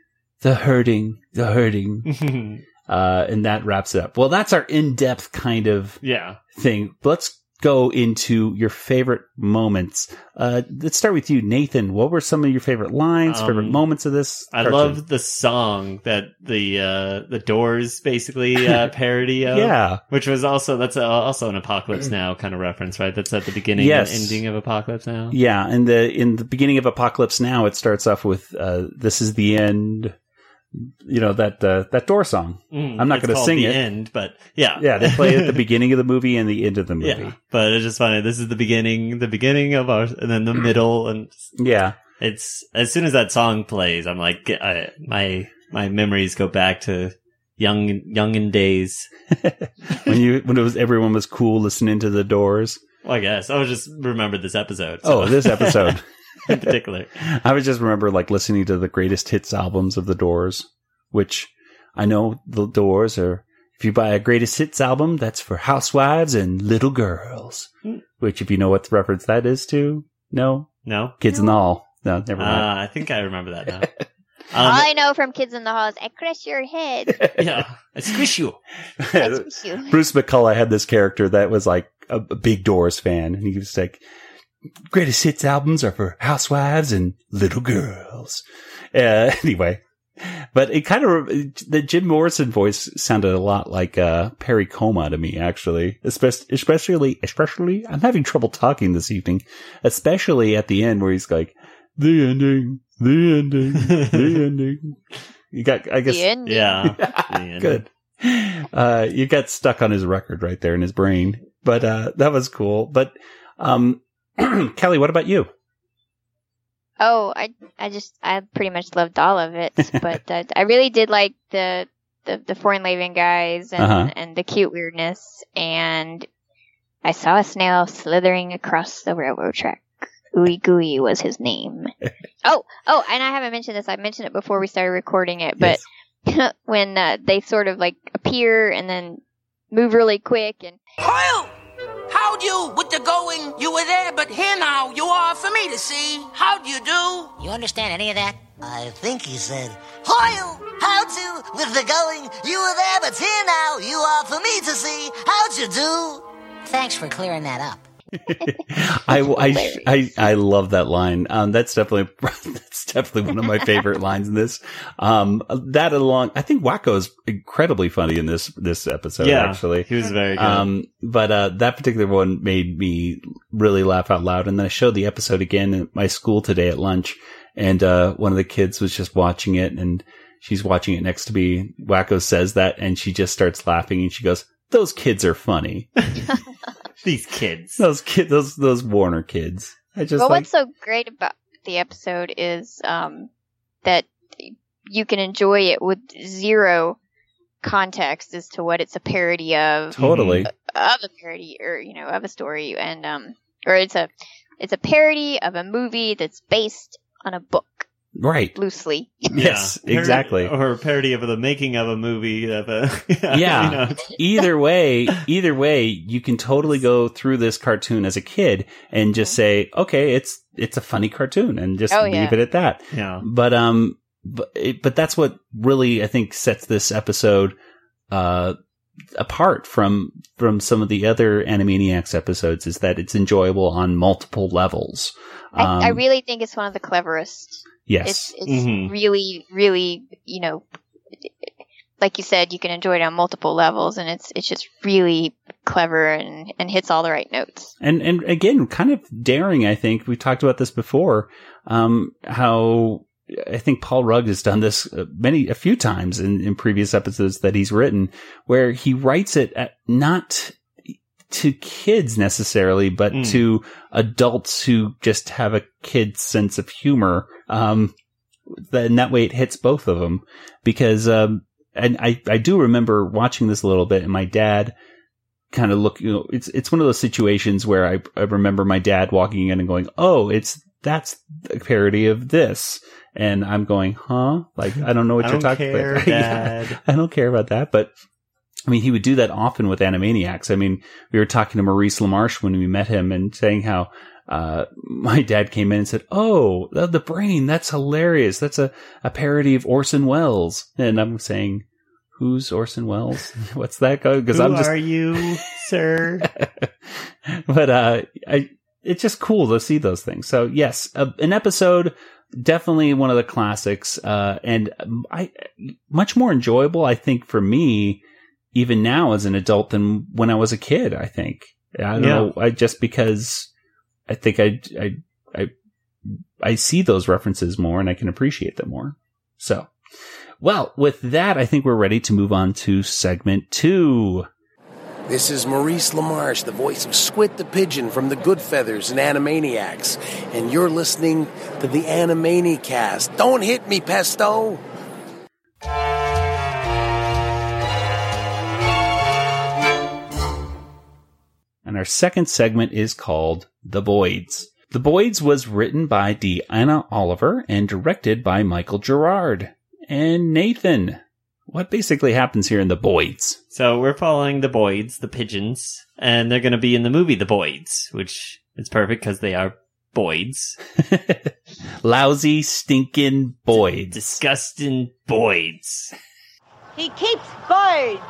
the hurting, the hurting. uh, and that wraps it up. Well, that's our in-depth kind of yeah thing. Let's go into your favorite moments. Uh, let's start with you, Nathan. What were some of your favorite lines, um, favorite moments of this? I love the song that the uh, the Doors basically uh, parody of. yeah, which was also that's a, also an Apocalypse Now kind of reference, right? That's at the beginning yes. and ending of Apocalypse Now. Yeah, and the in the beginning of Apocalypse Now, it starts off with uh, "This is the end." You know that uh, that door song. Mm, I'm not going to sing the it. End, but yeah, yeah, they play it at the beginning of the movie and the end of the movie. Yeah, but it's just funny. This is the beginning, the beginning of our, and then the middle, and yeah, it's as soon as that song plays, I'm like, I, my my memories go back to young young in days when you when it was everyone was cool listening to the Doors. Well, I guess I was just remembered this episode. So. Oh, this episode. in particular. I would just remember like listening to the greatest hits albums of the Doors, which I know the Doors are. If you buy a greatest hits album, that's for housewives and little girls. Mm. Which, if you know what the reference that is to, no, no, kids no. in the hall. No, never mind. Uh, I think I remember that now. Um, All I know from Kids in the Hall is I crush your head. yeah, I squish you. I squish you. Bruce McCulloch had this character that was like a, a big Doors fan, and he was like, greatest hits albums are for housewives and little girls. Uh, anyway, but it kind of the Jim Morrison voice sounded a lot like uh, Perry Como to me, actually. Especially, especially, especially. I'm having trouble talking this evening, especially at the end where he's like, "The ending, the ending, the ending." You got, I guess, yeah, good. Uh, you got stuck on his record right there in his brain, but uh, that was cool. But um, Kelly, what about you? Oh, I I just I pretty much loved all of it, but uh, I really did like the the, the Freundleben guys and uh-huh. and the cute weirdness, and I saw a snail slithering across the railroad track. Ooey Gooey was his name. oh, oh, and I haven't mentioned this. I mentioned it before we started recording it, but yes. when uh, they sort of like appear and then move really quick and. Hoyle! How'd you with the going? You were there, but here now you are for me to see. How'd you do? You understand any of that? I think he said, Hoyle, how'd you with the going? You were there, but here now you are for me to see. How'd you do? Thanks for clearing that up. I, I, I, I, love that line. Um, that's definitely, that's definitely one of my favorite lines in this. Um, that along, I think Wakko is incredibly funny in this, this episode, yeah, actually. He was very good. Um, but, uh, that particular one made me really laugh out loud. And then I showed the episode again at my school today at lunch. And, uh, one of the kids was just watching it and she's watching it next to me. Wakko says that and she just starts laughing and she goes, those kids are funny. These kids. those kid, those those Warner kids. I just well, like what's so great about the episode is um, that you can enjoy it with zero context as to what it's a parody of. Totally. Of a parody, or you know, of a story, and um, or it's a it's a parody of a movie that's based on a book right. loosely. Yes, Yeah. exactly. Or a parody of the making of a movie of a yeah. you know. either way, either way, you can totally go through this cartoon as a kid and just say, okay, it's it's a funny cartoon, and just Oh, leave yeah. it at that. Yeah. But um, but it, but that's what really I think sets this episode uh apart from from some of the other Animaniacs episodes is that it's enjoyable on multiple levels. I, I Um, really think it's one of the cleverest. Yes. It's, it's Mhm. really, really, you know, like you said, you can enjoy it on multiple levels, and it's it's just really clever and and hits all the right notes. and and again, kind of daring. I think we talked about this before. Um, how I think Paul Rugg has done this uh, many a few times in, in previous episodes that he's written, where he writes it at not to kids necessarily, but Mm. to adults who just have a kid's sense of humor. Um, then that way it hits both of them because, um, and I, I do remember watching this a little bit and my dad kind of look, you know, it's, it's one of those situations where I, I remember my dad walking in and going, Oh, it's, that's a parody of this. And I'm going, huh? Like, I don't know what I you're talking care, about. Yeah. I don't care about that, but I mean, he would do that often with Animaniacs. I mean, we were talking to Maurice LaMarche when we met him and saying how, uh, my dad came in and said, Oh, the, the brain, that's hilarious. That's a, a parody of Orson Welles. And I'm saying, Who's Orson Welles? What's that go? Because Who I'm just, are you, sir? but, uh, I, it's just cool to see those things. So yes, uh, an episode, definitely one of the classics, uh, and um, I, much more enjoyable, I think, for me, even now as an adult than when I was a kid, I think. I don't Yeah. know. I just because I think I, I, I, I see those references more and I can appreciate them more. So, well, with that, I think we're ready to move on to segment two. This is Maurice LaMarche, the voice of Squid the Pigeon from the Goodfeathers and Animaniacs, and you're listening to the Animanicast. Don't hit me, Pesto! And our second segment is called The Boids. The Boids was written by Deanna Oliver and directed by Michael Gerard. And Nathan, what basically happens here in The Boids? So we're following the Boids, the pigeons, and they're going to be in the movie The Boids, which is perfect because they are Boids. Lousy, stinking Boids. Disgusting Boids. He keeps birds.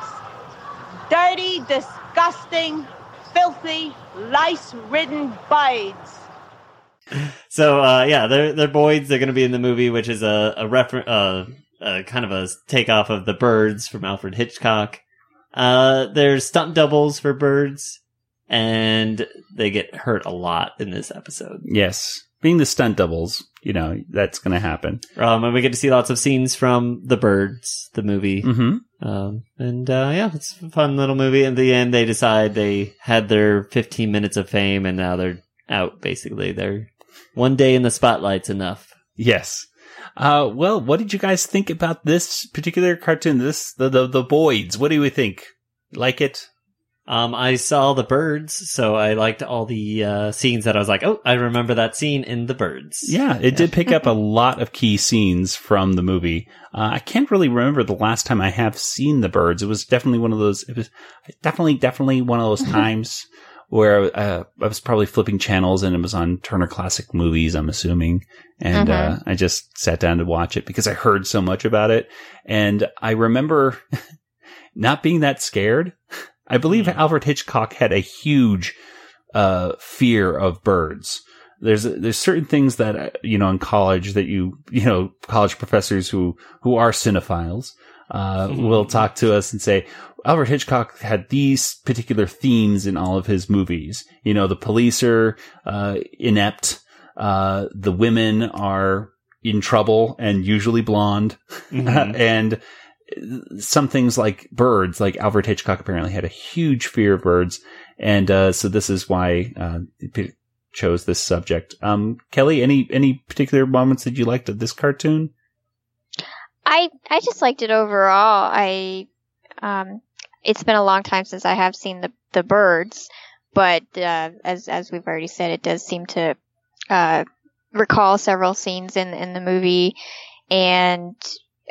Dirty, disgusting, filthy, lice-ridden birds. So uh, yeah, they're they're Boids. They're going to be in the movie, which is a a refer- uh, uh, kind of a takeoff of the Birds from Alfred Hitchcock. Uh, there's stunt doubles for birds, and they get hurt a lot in this episode. Yes. Being the stunt doubles, you know, that's going to happen. Um, and we get to see lots of scenes from the Birds, the movie. Mm-hmm. Um, and uh, yeah, it's a fun little movie. In the end, they decide they had their 15 minutes of fame, and now they're out. Basically, they're one day in the spotlight's enough. Yes. Uh, well, what did you guys think about this particular cartoon? This, the, the, the Boids. What do we think? Like it? Um, I saw the birds, so I liked all the uh, scenes that I was like, oh, I remember that scene in the birds. Yeah, it did pick up a lot of key scenes from the movie. Uh, I can't really remember the last time I have seen the birds. It was definitely one of those. It was definitely, definitely one of those times where uh, I was probably flipping channels and it was on Turner Classic Movies. I'm assuming, and uh, I just sat down to watch it because I heard so much about it, and I remember not being that scared. I believe Alfred Hitchcock had a huge uh, fear of birds. There's there's certain things that uh, you know in college that you you know college professors who who are cinephiles uh, will talk to us and say Alfred Hitchcock had these particular themes in all of his movies. You know, the police are uh, inept. Uh, the women are in trouble and usually blonde, Mhm. and some things like birds, like Alfred Hitchcock apparently had a huge fear of birds. and uh, so this is why uh, chose this subject. Um, Kelly, any any particular moments that you liked of this cartoon? I I just liked it overall. I um, it's been a long time since I have seen the the birds, but uh, as as we've already said, it does seem to uh, recall several scenes in in the movie, and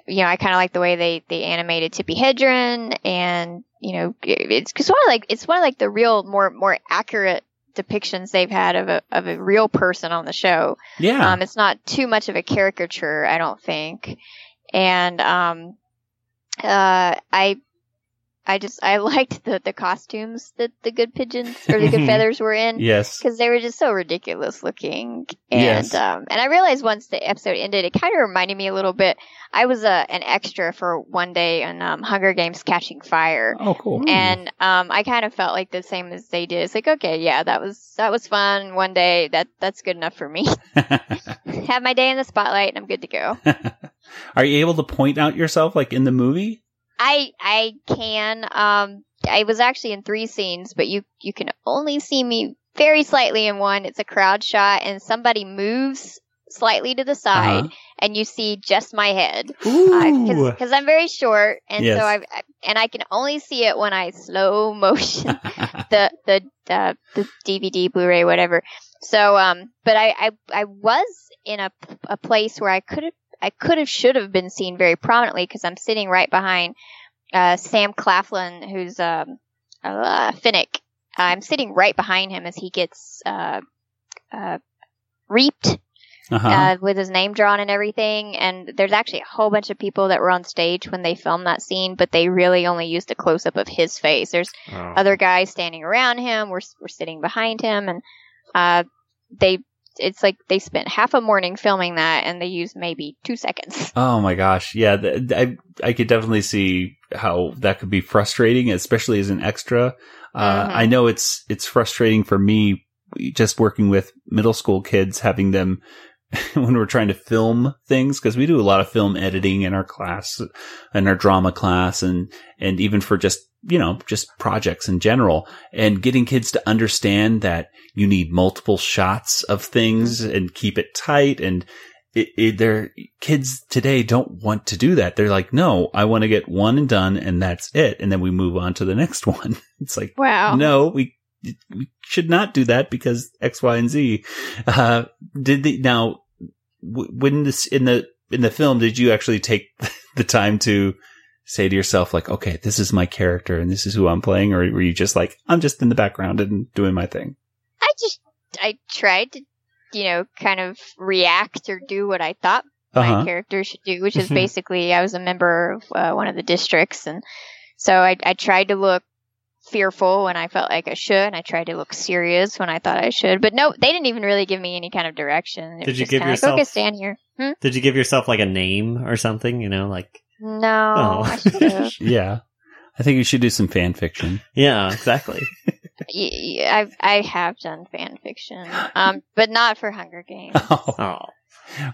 you know I kind of like the way they they animated Tippi Hedren, and you know it- it's sort of like it's one of like the real more more accurate depictions they've had of a of a real person on the show. Yeah. Um, it's not too much of a caricature, I don't think. And um, uh, I I just I liked the the costumes that the good pigeons or the Goodfeathers were in. Yes. because they were just so ridiculous looking. And Yes. um, and I realized once the episode ended, it kind of reminded me a little bit. I was a an extra for one day in um, Hunger Games Catching Fire. Oh, cool. And um, I kind of felt like the same as they did. It's like, okay, yeah, that was that was fun. One day, that that's good enough for me. Have my day in the spotlight, and I'm good to go. Are you able to point out yourself like in the movie? I I can. Um, I was actually in three scenes, but you you can only see me very slightly in one. It's a crowd shot, and somebody moves slightly to the side, Uh-huh. and you see just my head. Because I'm very short, and Yes. so I I- and I can only see it when I slow motion the the uh, the DVD, Blu-ray, whatever. So um, but I I, I was in a a place where I could have I could have should have been seen very prominently because I'm sitting right behind uh, Sam Claflin, who's um, uh, Finnick. I'm sitting right behind him as he gets uh, uh, reaped Uh-huh. uh, with his name drawn and everything. And there's actually a whole bunch of people that were on stage when they filmed that scene, but they really only used a close up of his face. There's Oh. other guys standing around him. We're we're sitting behind him, and uh, they. It's like they spent half a morning filming that, and they used maybe two seconds. Oh my gosh, yeah, th- I I could definitely see how that could be frustrating, especially as an extra. Uh, Mhm. I know it's it's frustrating for me just working with middle school kids, having them when we're trying to film things because we do a lot of film editing in our class, in our drama class, and and even for just you know just projects in general, and getting kids to understand that you need multiple shots of things mm-hmm. and keep it tight and it, it, their kids today don't want to do that. They're like, no, I want to get one and done and that's it. And then we move on to the next one. It's like, Wow. no, we, we should not do that because X, Y, and Z. Uh, did the, now, when this, in the, in the film, did you actually take the time to say to yourself, like, okay, this is my character and this is who I'm playing? Or were you just like, I'm just in the background and doing my thing? I just I tried to, you know, kind of react or do what I thought Uh-huh. my character should do, which is basically I was a member of uh, one of the districts, and so I, I tried to look fearful when I felt like I should, and I tried to look serious when I thought I should. But no, they didn't even really give me any kind of direction. It Did you give yourself- like, okay, stand here? Hmm? Did you give yourself like a name or something? You know, like No, Oh. I. Yeah. I think you should do some fan fiction. yeah, exactly. I I have done fan fiction, um, but not for Hunger Games. Oh,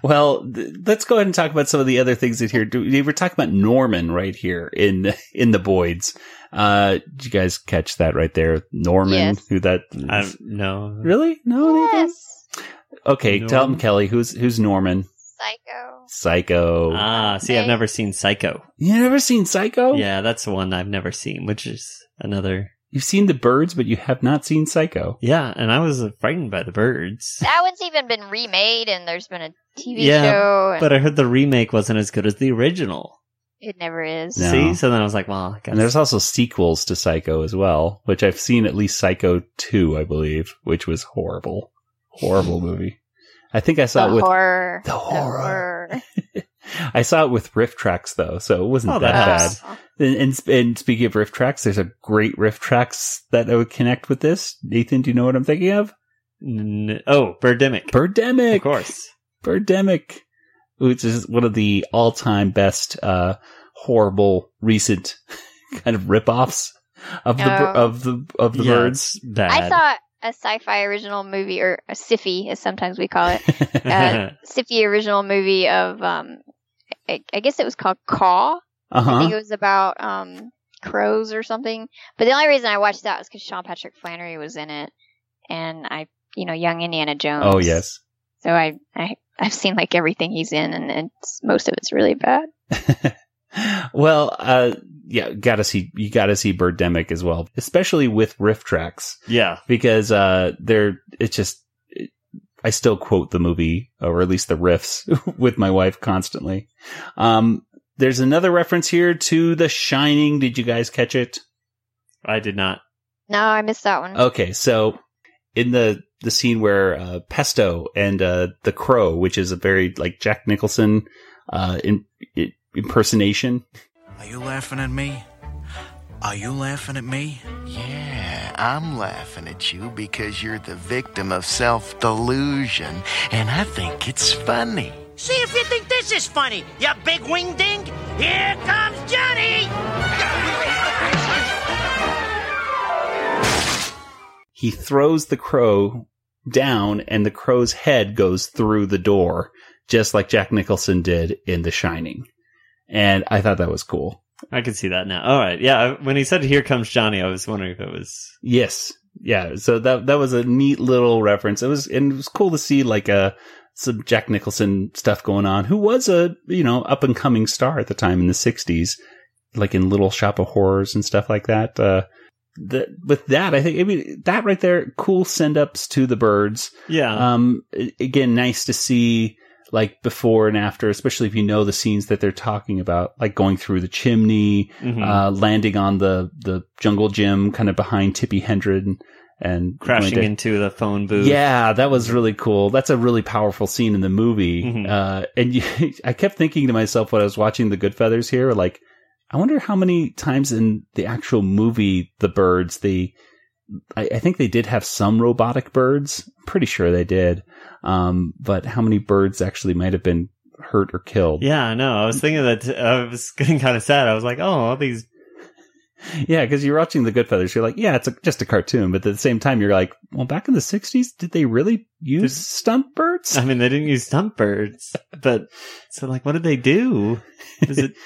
Well, th- let's go ahead and talk about some of the other things in here. Do- we're talking about Norman right here in in the Boids. Uh, did you guys catch that right there? Norman, Yes. who that? I, no, really? No, Nathan? Yes, Okay, tell him, Kelly. Who's who's Norman? Psycho. Psycho. Ah, see, I've never seen Psycho. you never seen Psycho? Yeah, that's the one I've never seen, which is another. You've seen the birds, but you have not seen Psycho. Yeah, and I was frightened by the birds. That one's even been remade, and there's been a TV yeah, show. And but I heard the remake wasn't as good as the original. it never is. No. See, so then I was like, well, I guess. And there's also sequels to Psycho as well, which I've seen at least Psycho 2, I believe, which was horrible. Horrible movie. I think I saw the it with horror. The horror. horror. I saw it with RiffTrax though, so it wasn't Oh, that that's- bad. And, and and speaking of RiffTrax, there's a great RiffTrax that I would connect with this. Nathan, do you know what I'm thinking of? N- oh, Birdemic. Birdemic, Of course. Birdemic, which is one of the all-time best uh, horrible recent kind of rip-offs of the Oh. of the of the Yeah, birds. it's bad. I saw a sci-fi original movie, or a sci-fi, as sometimes we call it, uh, sci-fi original movie of, um, I, I guess it was called Kaw. Uh I think it was about um, crows or something. But the only reason I watched that was because Sean Patrick Flanery was in it, and I, you know, young Indiana Jones. Oh yes. So I, I, I've seen like everything he's in, and it's, most of it's really bad. Well, uh, yeah, gotta see you gotta see Birdemic as well, especially with RiffTrax Yeah. because uh, they're it's just. I still quote the movie, or at least the riffs, with my wife constantly. Um, there's another reference here to The Shining. Did you guys catch it? I did not. No, I missed that one. Okay, so in the the scene where uh, Pesto and uh, the Crow, which is a very like Jack Nicholson uh, in, i impersonation. Are you laughing at me? Are you laughing at me? Yeah, I'm laughing at you because you're the victim of self delusion, and I think it's funny. See if you think this is funny, you big wing ding. Here comes Johnny. He throws the crow down, and the crow's head goes through the door, just like Jack Nicholson did in The Shining. And I thought that was cool. I can see that now. All right. Yeah. When he said "Here comes Johnny," I was wondering if it was. Yes. Yeah. So that that was a neat little reference. It was and it was cool to see like uh some Jack Nicholson stuff going on, who was a you know up and coming star at the time in the '60s, like in Little Shop of Horrors and stuff like that. Uh, the, with that, I think I mean that right there, cool send ups to the birds. Yeah. Um. Again, nice to see like before and after, especially if you know the scenes that they're talking about, like going through the chimney, Mhm. uh, landing on the the jungle gym, kind of behind Tippi Hedren, and, crashing to- into the phone booth. yeah, that was really cool. That's a really powerful scene in the movie. Mhm. Uh, and you, I kept thinking to myself when I was watching The Goodfeathers here, like, I wonder how many times in the actual movie, the birds, they, I, I think they did have some robotic birds. I'm pretty sure they did. Um, but how many birds actually might have been hurt or killed? Yeah, I know. I was thinking that I was getting kind of sad. I was like, oh, all these. Yeah, because you're watching The Goodfeathers, you're like, yeah, it's a, just a cartoon. But at the same time, you're like, well, back in the 60s, did they really use stunt birds? I mean, they didn't use stunt birds, but so like, what did they do? Is it?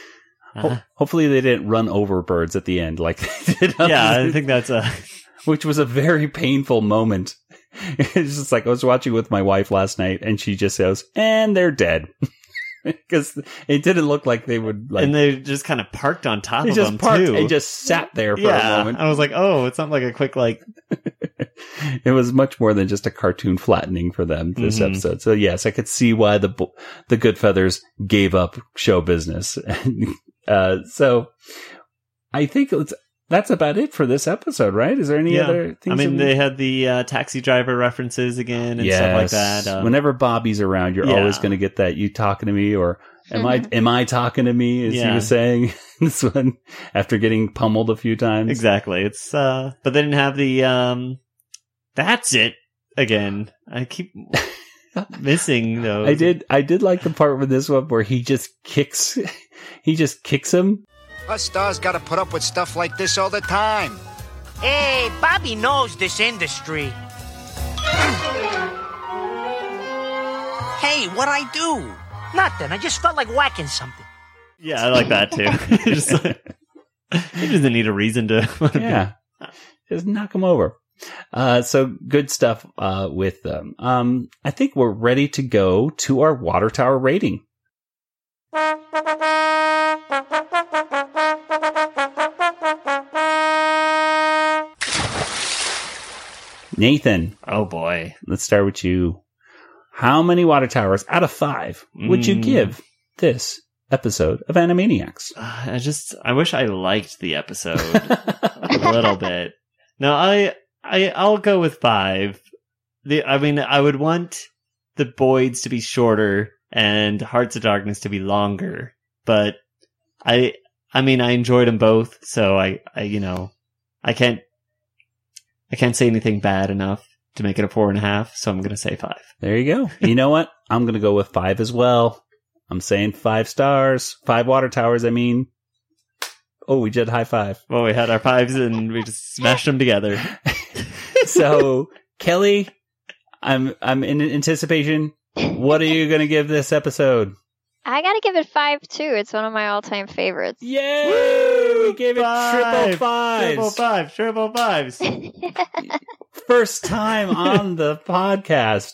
Ho- uh-huh. hopefully they didn't run over birds at the end like they did. Yeah, I think that's a. which was a very painful moment. It's just like I was watching with my wife last night, and she just goes, "And they're dead," because it didn't look like they would like. and they just kind of parked on top They of just them parked too. and just sat there for yeah, a moment. I was like, oh, it's not like a quick like. it was much more than just a cartoon flattening for them this Mhm. episode. So yes, I could see why the the Goodfeathers gave up show business. uh, so I think it's that's about it for this episode, right? Is there any yeah. other things? I mean, we- they had the uh, taxi driver references again and stuff like that. Um, Whenever Bobby's around, you're yeah. always going to get that. You talking to me, or am I? Am I talking to me? As he was saying this one after getting pummeled a few times. Exactly. It's uh but they didn't have the um that's it again. I keep missing those. I did. I did like the part with this one where he just kicks. He just kicks him. Us stars gotta put up with stuff like this all the time. Hey, Bobby knows this industry. hey, what I do? Nothing. I just felt like whacking something. Yeah, I like that too. just like, he doesn't need a reason to Yeah, just knock him over. Uh, so good stuff uh, with them. Um, I think we're ready to go to our water tower rating. Nathan. Oh boy. Let's start with you. How many water towers out of five would you Mm. give this episode of Animaniacs? I just I wish I liked the episode a little bit. No, I I I'll go with five. The I mean I would want the Boids to be shorter and Hearts of Darkness to be longer, but I I mean I enjoyed them both, so I I you know I can't I can't say anything bad enough to make it a four and a half, so I'm gonna say five. There you go. You know what? I'm going to go with five as well. I'm saying five stars, five water towers. I mean, oh, we did high five. Well, we had our fives and we just smashed them together. so Kelly, I'm I'm in anticipation. What are you going to give this episode? I gotta give it five too. It's one of my all-time favorites. Yay! We gave it triple fives. Triple five, triple fives. First time on the podcast.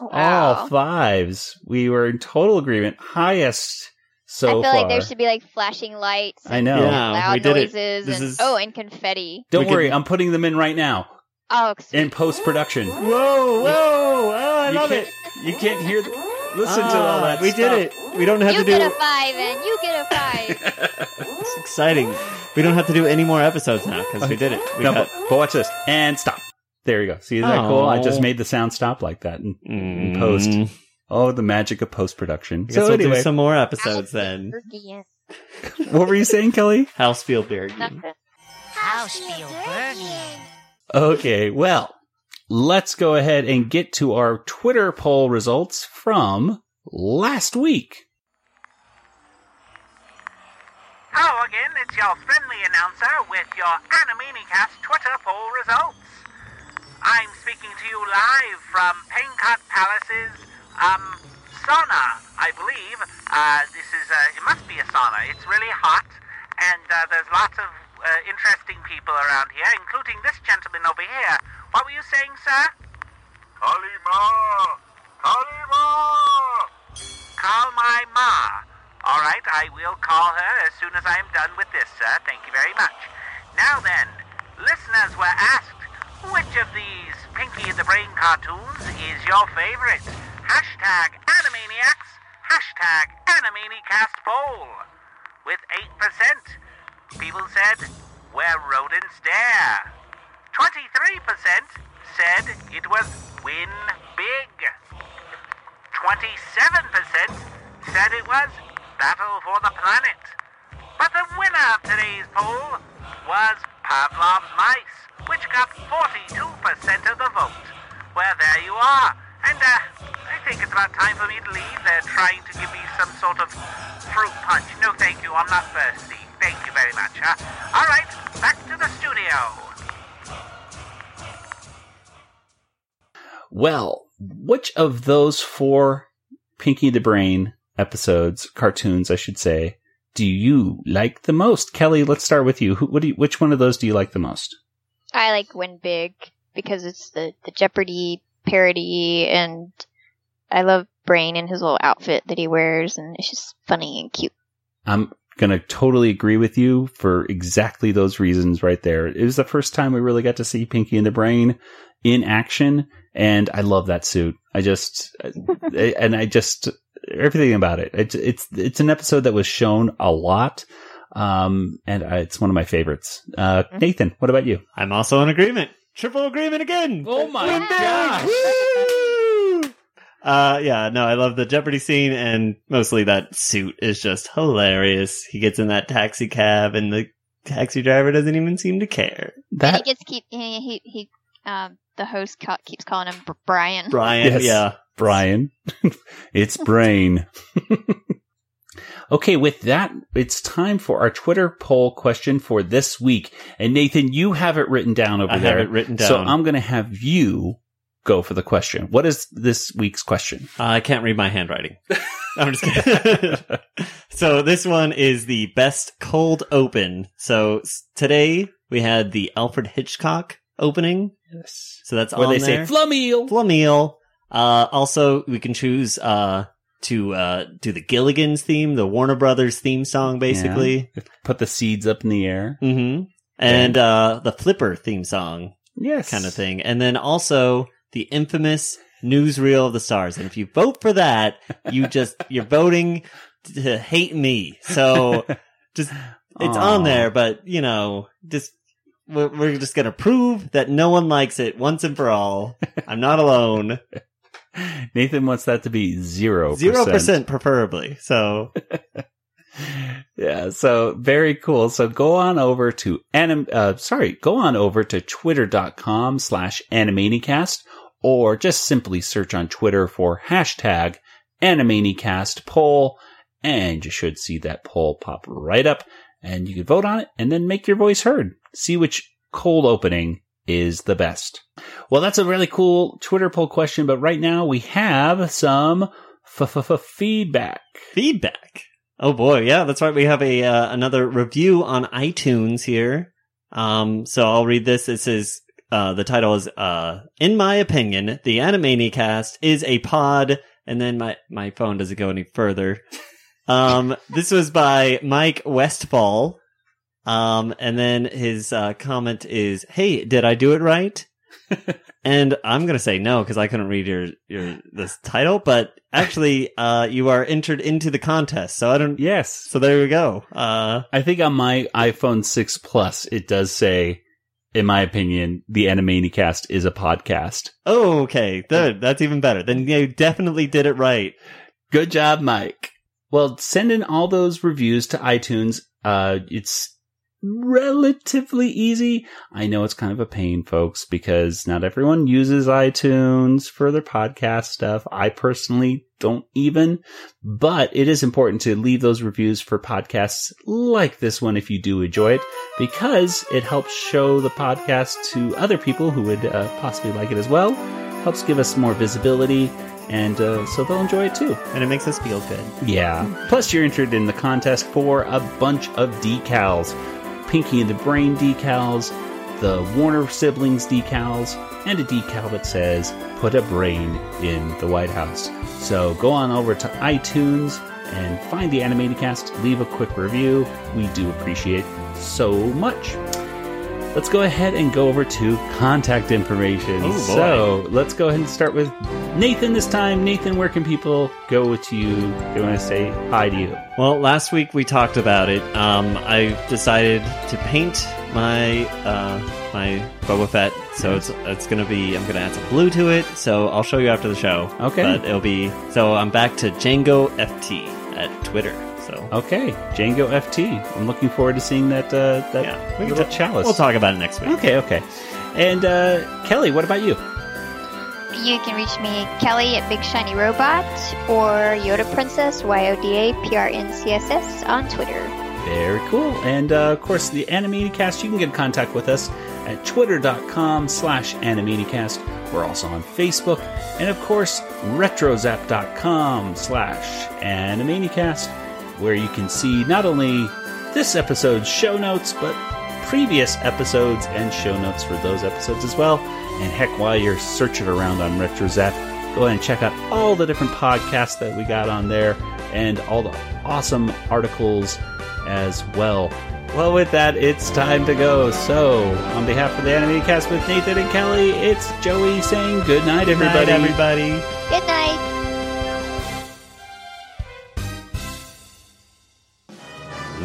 Wow. All fives. We were in total agreement. Highest so far. I feel far. like there should be like flashing lights. I know. Yeah, loud we did noises. This and, is- Oh, and confetti. Don't We worry, could- I'm putting them in right now Oh, in post production. Whoa, whoa! Oh, I you love can't, it. You can't hear. The, listen to all Ah, that. We stuff. did it. We don't have you to do. You get a five, and you get a five. It's exciting. We don't have to do any more episodes now because we did it. We No, got- but, but watch this and stop. There you go. See is that cool? I just made the sound stop like that in, in post. Mm. Oh, the magic of post production. So we'll anyway, do some more episodes then. what were you saying, Kelly? House Spielberg. House Spielbergian. Okay, well, let's go ahead and get to our Twitter poll results from last week. Hello again, it's your friendly announcer with your Animanicast Twitter poll results. I'm speaking to you live from Pankot Palace's, um, sauna, I believe. Uh, this is, uh, it must be a sauna. It's really hot, and, uh, there's lots of, uh, interesting people around here, including this gentleman over here. What were you saying, sir? Kali Ma! Kalima! Call my ma. Call my ma. All right, I will call her as soon as I am done with this, sir. Thank you very much. Now then, listeners were asked, which of these Pinky and the Brain cartoons is your favorite? Hashtag Animaniacs, hashtag Animanicast poll. With 8%, people said, where rodents dare. 23% said it was Win Big. 27% said it was Battle for the Planet. But the winner of today's poll was Pavlov's Mice, which got 42% of the vote. Well, there you are. And uh, I think it's about time for me to leave. They're trying to give me some sort of fruit punch. No, thank you. I'm not thirsty. Thank you very much. Huh? All right, back to the studio. Well, which of those four Pinky the Brain episodes, cartoons, I should say, do you like the most? Kelly, let's start with you. Who, what do you, which one of those do you like the most? I like Win Big because it's the, the Jeopardy parody, and I love Brain and his little outfit that he wears, and it's just funny and cute. I'm going to totally agree with you for exactly those reasons right there. It was the first time we really got to see Pinky and the Brain in action, and I love that suit. I just, and I just, everything about it. It's, it's, it's an episode that was shown a lot. Um, and I, it's one of my favorites. Uh, Nathan, what about you? I'm also in agreement. Triple agreement again. Oh my Win gosh. Woo! Uh, yeah, no, I love the Jeopardy scene, and mostly that suit is just hilarious. He gets in that taxi cab, and the taxi driver doesn't even seem to care. and he gets keep he he, he um the host ca- keeps calling him Br- Brian. Brian, Yes, yeah. Brian. it's Brain. okay, with that, it's time for our Twitter poll question for this week. And Nathan, you have it written down over I have there. it written down. So. I'm going to have you go for the question. What is this week's question? Uh, I can't read my handwriting. I'm just kidding. so this one is the best cold open. So s- today we had the Alfred Hitchcock opening. Yes. So that's Where on they say there. Flummeal. Flummeal. Uh, also we can choose, uh, to, uh, do the Gilligan's theme, the Warner Brothers theme song, basically. Yeah. Put the seeds up in the air. Mm-hmm. And, uh, the Flipper theme song. Yes. Kind of thing. And then also the infamous newsreel of the stars. And if you vote for that, you just, you're voting to hate me. So just, it's Aw. on there, but you know, just, we're, just gonna prove that no one likes it once and for all. I'm not alone. Nathan wants that to be zero Zero percent preferably. So Yeah, so very cool. So go on over to anim, uh, sorry, go on over to twitter.com slash animanicast or just simply search on Twitter for hashtag animanicast poll and you should see that poll pop right up and you can vote on it and then make your voice heard. See which cold opening is the best. Well, that's a really cool Twitter poll question, but right now we have some feedback. Feedback. Oh boy, yeah, that's right. We have a uh, another review on iTunes here. Um, so I'll read this. It says uh, the title is uh, "In my opinion, the Animanicast is a pod." And then my my phone doesn't go any further. Um, this was by Mike Westfall. Um, and then his uh, comment is, "Hey, did I do it right?" and I'm gonna say no because I couldn't read your your this title, but actually, uh, you are entered into the contest. So I don't. Yes. So there we go. Uh, I think on my iPhone 6 Plus, it does say, in my opinion, the Animanicast is a podcast. oh, okay, good. That's even better. Then you definitely did it right. Good job, Mike. Well, send in all those reviews to iTunes. Uh, it's relatively easy. I know it's kind of a pain, folks, because not everyone uses iTunes for their podcast stuff. I personally don't even, but it is important to leave those reviews for podcasts like this one if you do enjoy it, because it helps show the podcast to other people who would uh, possibly like it as well. Helps give us more visibility. And uh, so they'll enjoy it too. And it makes us feel good. Yeah. Plus, you're entered in the contest for a bunch of decals Pinky and the Brain decals, the Warner siblings decals, and a decal that says, Put a brain in the White House. So go on over to iTunes and find the Animanicast, leave a quick review. We do appreciate so much. Let's go ahead and go over to contact information. Oh, so let's go ahead and start with Nathan this time. Nathan, where can people go to you? They want to say hi to you. Well, last week we talked about it. Um, I decided to paint my uh, my Boba Fett, so it's it's gonna be I'm gonna add some blue to it. So I'll show you after the show. Okay. but it'll be so I'm back to Django FT at Twitter. So Okay, Django FT. I'm looking forward to seeing that uh, that we can little ta- chalice. we'll talk about it next week. Okay, okay. And uh, Kelly, what about you? You can reach me, Kelly at Big Shiny Robot, or Yoda Princess, Y O D A P R N C S S, on Twitter. Very cool. And uh, of course, the Animanicast, you can get in contact with us at twitter.com slash Animanicast. We're also on Facebook. And of course, retrozap.com slash Animanicast, where you can see not only this episode's show notes, but previous episodes and show notes for those episodes as well. And heck, while you're searching around on RetroZap, go ahead and check out all the different podcasts that we got on there and all the awesome articles as well. Well, with that, it's time to go. So, on behalf of the Anime Cast with Nathan and Kelly, it's Joey saying good night, Good night, everybody. everybody. Good night.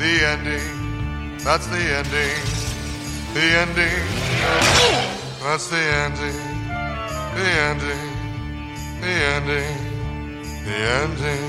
The ending. That's the ending. The ending. That's the ending. The ending. The ending. The ending.